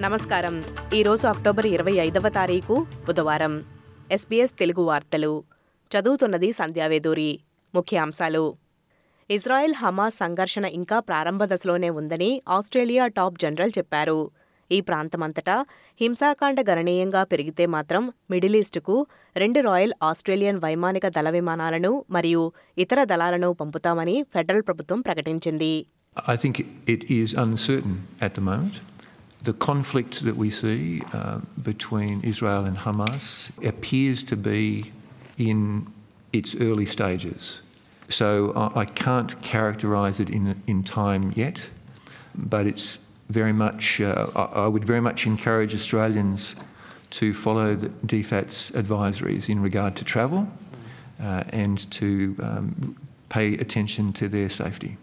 నమస్కారం. ఈరోజు అక్టోబర్ ఇరవై ఐదవ తారీఖు బుధవారం. ఎస్బీఎస్ తెలుగు వార్తలు. చదువుతున్నది సంధ్యావేదూరి ముఖ్యాంశాలు. ఇజ్రాయెల్ హమాస్ సంఘర్షణ ఇంకా ప్రారంభ దశలోనే ఉందని ఆస్ట్రేలియా టాప్ జనరల్ చెప్పారు. ఈ ప్రాంతమంతటా హింసాకాండ గణనీయంగా పెరిగితే మాత్రం మిడిల్ ఈస్టుకు రెండు రాయల్ ఆస్ట్రేలియన్ వైమానిక దళ విమానాలను మరియు ఇతర దళాలను పంపుతామని ఫెడరల్ ప్రభుత్వం ప్రకటించింది. I think it is uncertain at the moment. The conflict that we see uh, between Israel and Hamas appears to be in its early stages. So I, I can't characterise it in, in time yet, but it's very much, uh, I, I would very much encourage Australians to follow the DFAT's advisories in regard to travel uh, and to um, pay attention to their safety.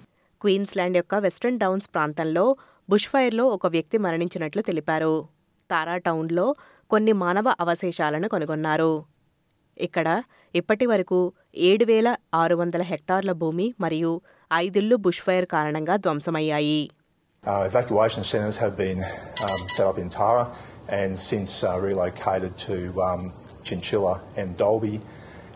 Queensland యొక్క western downs ప్రాంతంలో బుష్ఫైర్లో ఒక వ్యక్తి మరణించినట్లు తెలిపారు. తారా టౌన్లో కొన్ని మానవ అవశేషాలను కనుగొన్నారు. ఇక్కడ ఇప్పటి వరకు ఏడు వేల ఆరు వందల హెక్టార్ల భూమి మరియు ఐదిళ్ళు బుష్ఫైర్ కారణంగా ధ్వంసమయ్యాయి. Uh, evacuation centres have been um, set up in Tara and since uh, relocated to um, Chinchilla and Dolby.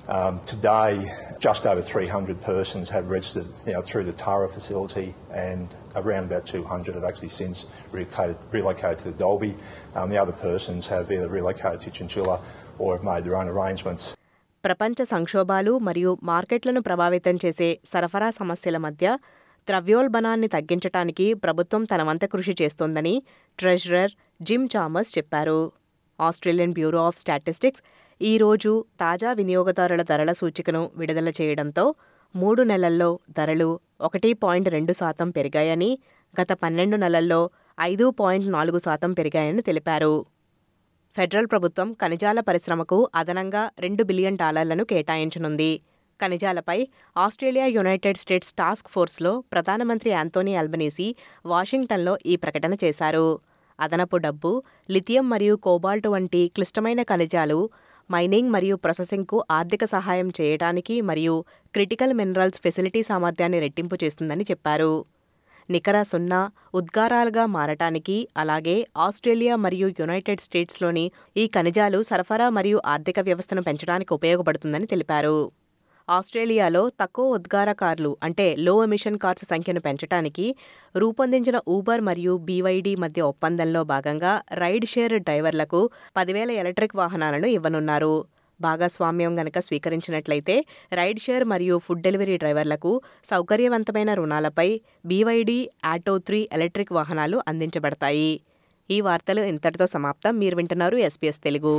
Um, today, just over 300 persons have registered you know, through the Tara facility, and around about 200 have actually since relocated, relocated to the Dolby. Um, the other persons have either relocated to Chinchilla or have made their own arrangements. ప్రపంచ సంక్షోభాలు మరియు మార్కెట్లను ప్రభావితం చేసే సరఫరా సమస్యల మధ్య ద్రవ్యోల్బణాన్ని తగ్గించటానికి ప్రభుత్వం తన వంత కృషి చేస్తోందని ట్రెజరర్ జిమ్ చామస్ చెప్పారు ఆస్ట్రేలియన్ బ్యూరో ఆఫ్ స్టాటిస్టిక్స్ ఈ రోజు తాజా వినియోగదారుల ధరల సూచికను విడుదల చేయడంతో మూడు నెలల్లో ధరలు ఒకటి పాయింట్ రెండు శాతం పెరిగాయని గత పన్నెండు నెలల్లో ఐదు పాయింట్ నాలుగు శాతం పెరిగాయని తెలిపారు. ఫెడరల్ ప్రభుత్వం ఖనిజాల పరిశ్రమకు అదనంగా రెండు బిలియన్ డాలర్లను కేటాయించనుంది. ఖనిజాలపై ఆస్ట్రేలియా యునైటెడ్ స్టేట్స్ టాస్క్ ఫోర్స్లో ప్రధానమంత్రి యాంతోనీ అల్బనీసీ వాషింగ్టన్లో ఈ ప్రకటన చేశారు. అదనపు డబ్బు లిథియం మరియు కోబాల్ట్ వంటి క్లిష్టమైన ఖనిజాలు మైనింగ్ మరియు ప్రాసెసింగ్కు ఆర్థిక సహాయం చేయడానికి మరియు క్రిటికల్ మినరల్స్ ఫెసిలిటీ సామర్థ్యాన్ని రెట్టింపు చేస్తుందని చెప్పారు. నికర సున్నా ఉద్గారాలుగా మారటానికి అలాగే ఆస్ట్రేలియా మరియు యునైటెడ్ స్టేట్స్లోని ఈ ఖనిజాలు సరఫరా మరియు ఆర్థిక వ్యవస్థను పెంచడానికి ఉపయోగపడుతుందని తెలిపారు. ఆస్ట్రేలియాలో తక్కువ ఉద్గార కార్లు అంటే లో ఎమిషన్ కార్స్ సంఖ్యను పెంచడానికి రూపొందించిన ఊబర్ మరియు బీవైడీ మధ్య ఒప్పందంలో భాగంగా రైడ్ షేర్ డ్రైవర్లకు పదివేల ఎలక్ట్రిక్ వాహనాలను ఇవ్వనున్నారు. భాగస్వామ్యం గనక స్వీకరించినట్లయితే రైడ్ షేర్ మరియు ఫుడ్ డెలివరీ డ్రైవర్లకు సౌకర్యవంతమైన రుణాలపై బీవైడీ ఆటో త్రీ ఎలక్ట్రిక్ వాహనాలు అందించబడతాయి. ఈ వార్తలు ఇంతటితో సమాప్తం. మీరు వింటున్నారు ఎస్పీఎస్ తెలుగు.